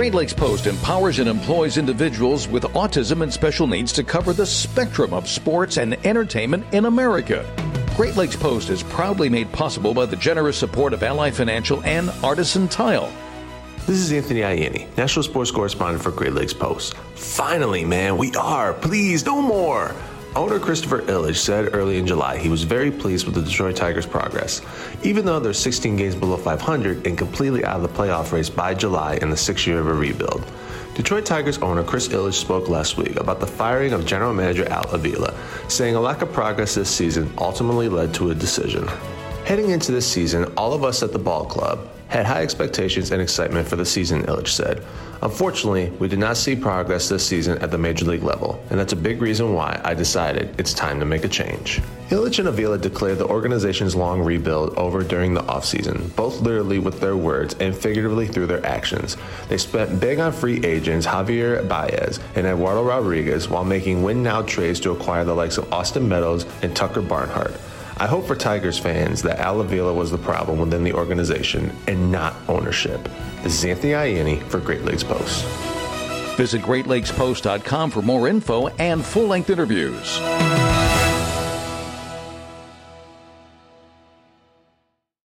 Great Lakes Post empowers and employs individuals with autism and special needs to cover the spectrum of sports and entertainment in America. Great Lakes Post is proudly made possible by the generous support of Ally Financial and Artisan Tile. This is Anthony Ianni, national sports correspondent for Great Lakes Post. Finally, man, we are. Please, no more. Owner Christopher Ilitch said early in July he was very pleased with the Detroit Tigers' progress, even though they're 16 games below 500 and completely out of the playoff race by July in the sixth year of a rebuild. Detroit Tigers owner Chris Ilitch spoke last week about the firing of general manager Al Avila, saying a lack of progress this season ultimately led to a decision. Heading into this season, all of us at the ball club had high expectations and excitement for the season, Ilitch said. Unfortunately, we did not see progress this season at the major league level, and that's a big reason why I decided it's time to make a change. Ilitch and Avila declared the organization's long rebuild over during the offseason, both literally with their words and figuratively through their actions. They spent big on free agents Javier Baez and Eduardo Rodriguez while making win now trades to acquire the likes of Austin Meadows and Tucker Barnhart. I hope for Tigers fans that Al Avila was the problem within the organization and not ownership. This is Anthony for Great Lakes Post. Visit GreatLakesPost.com for more info and full length interviews.